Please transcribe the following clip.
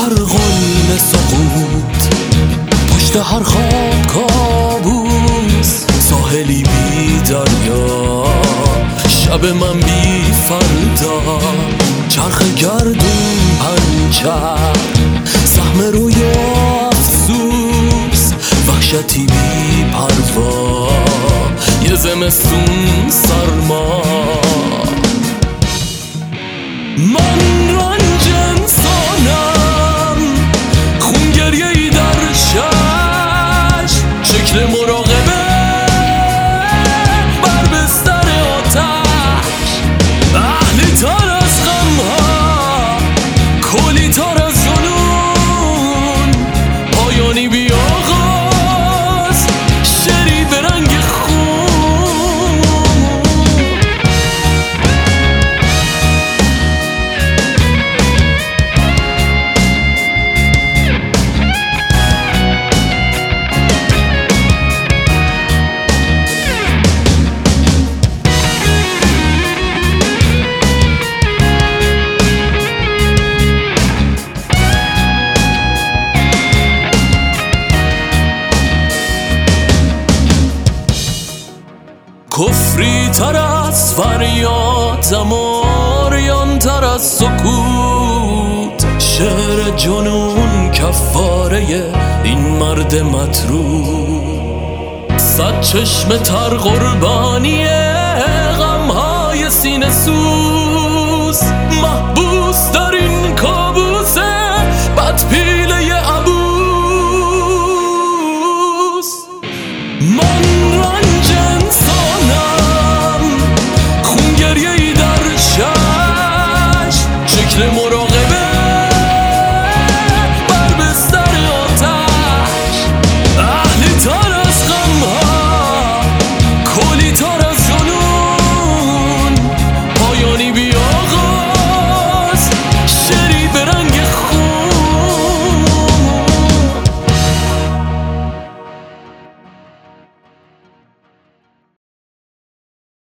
غرقان سقوط پشت هر خواب کابوس ساحلی بی دریا. شب من بی فردا چرخ گردون پنچر سهم روی افسوس وحشتی بی پروا. یه زمستون سرما. من کفری تر از فریاد زماریان تر از سکوت. شعر جنون کفاره این مرد مترو صد چشم تر قربانی غمهای سینه سوز. محبوس در این کابوس بد پیله عبوس من رای se moró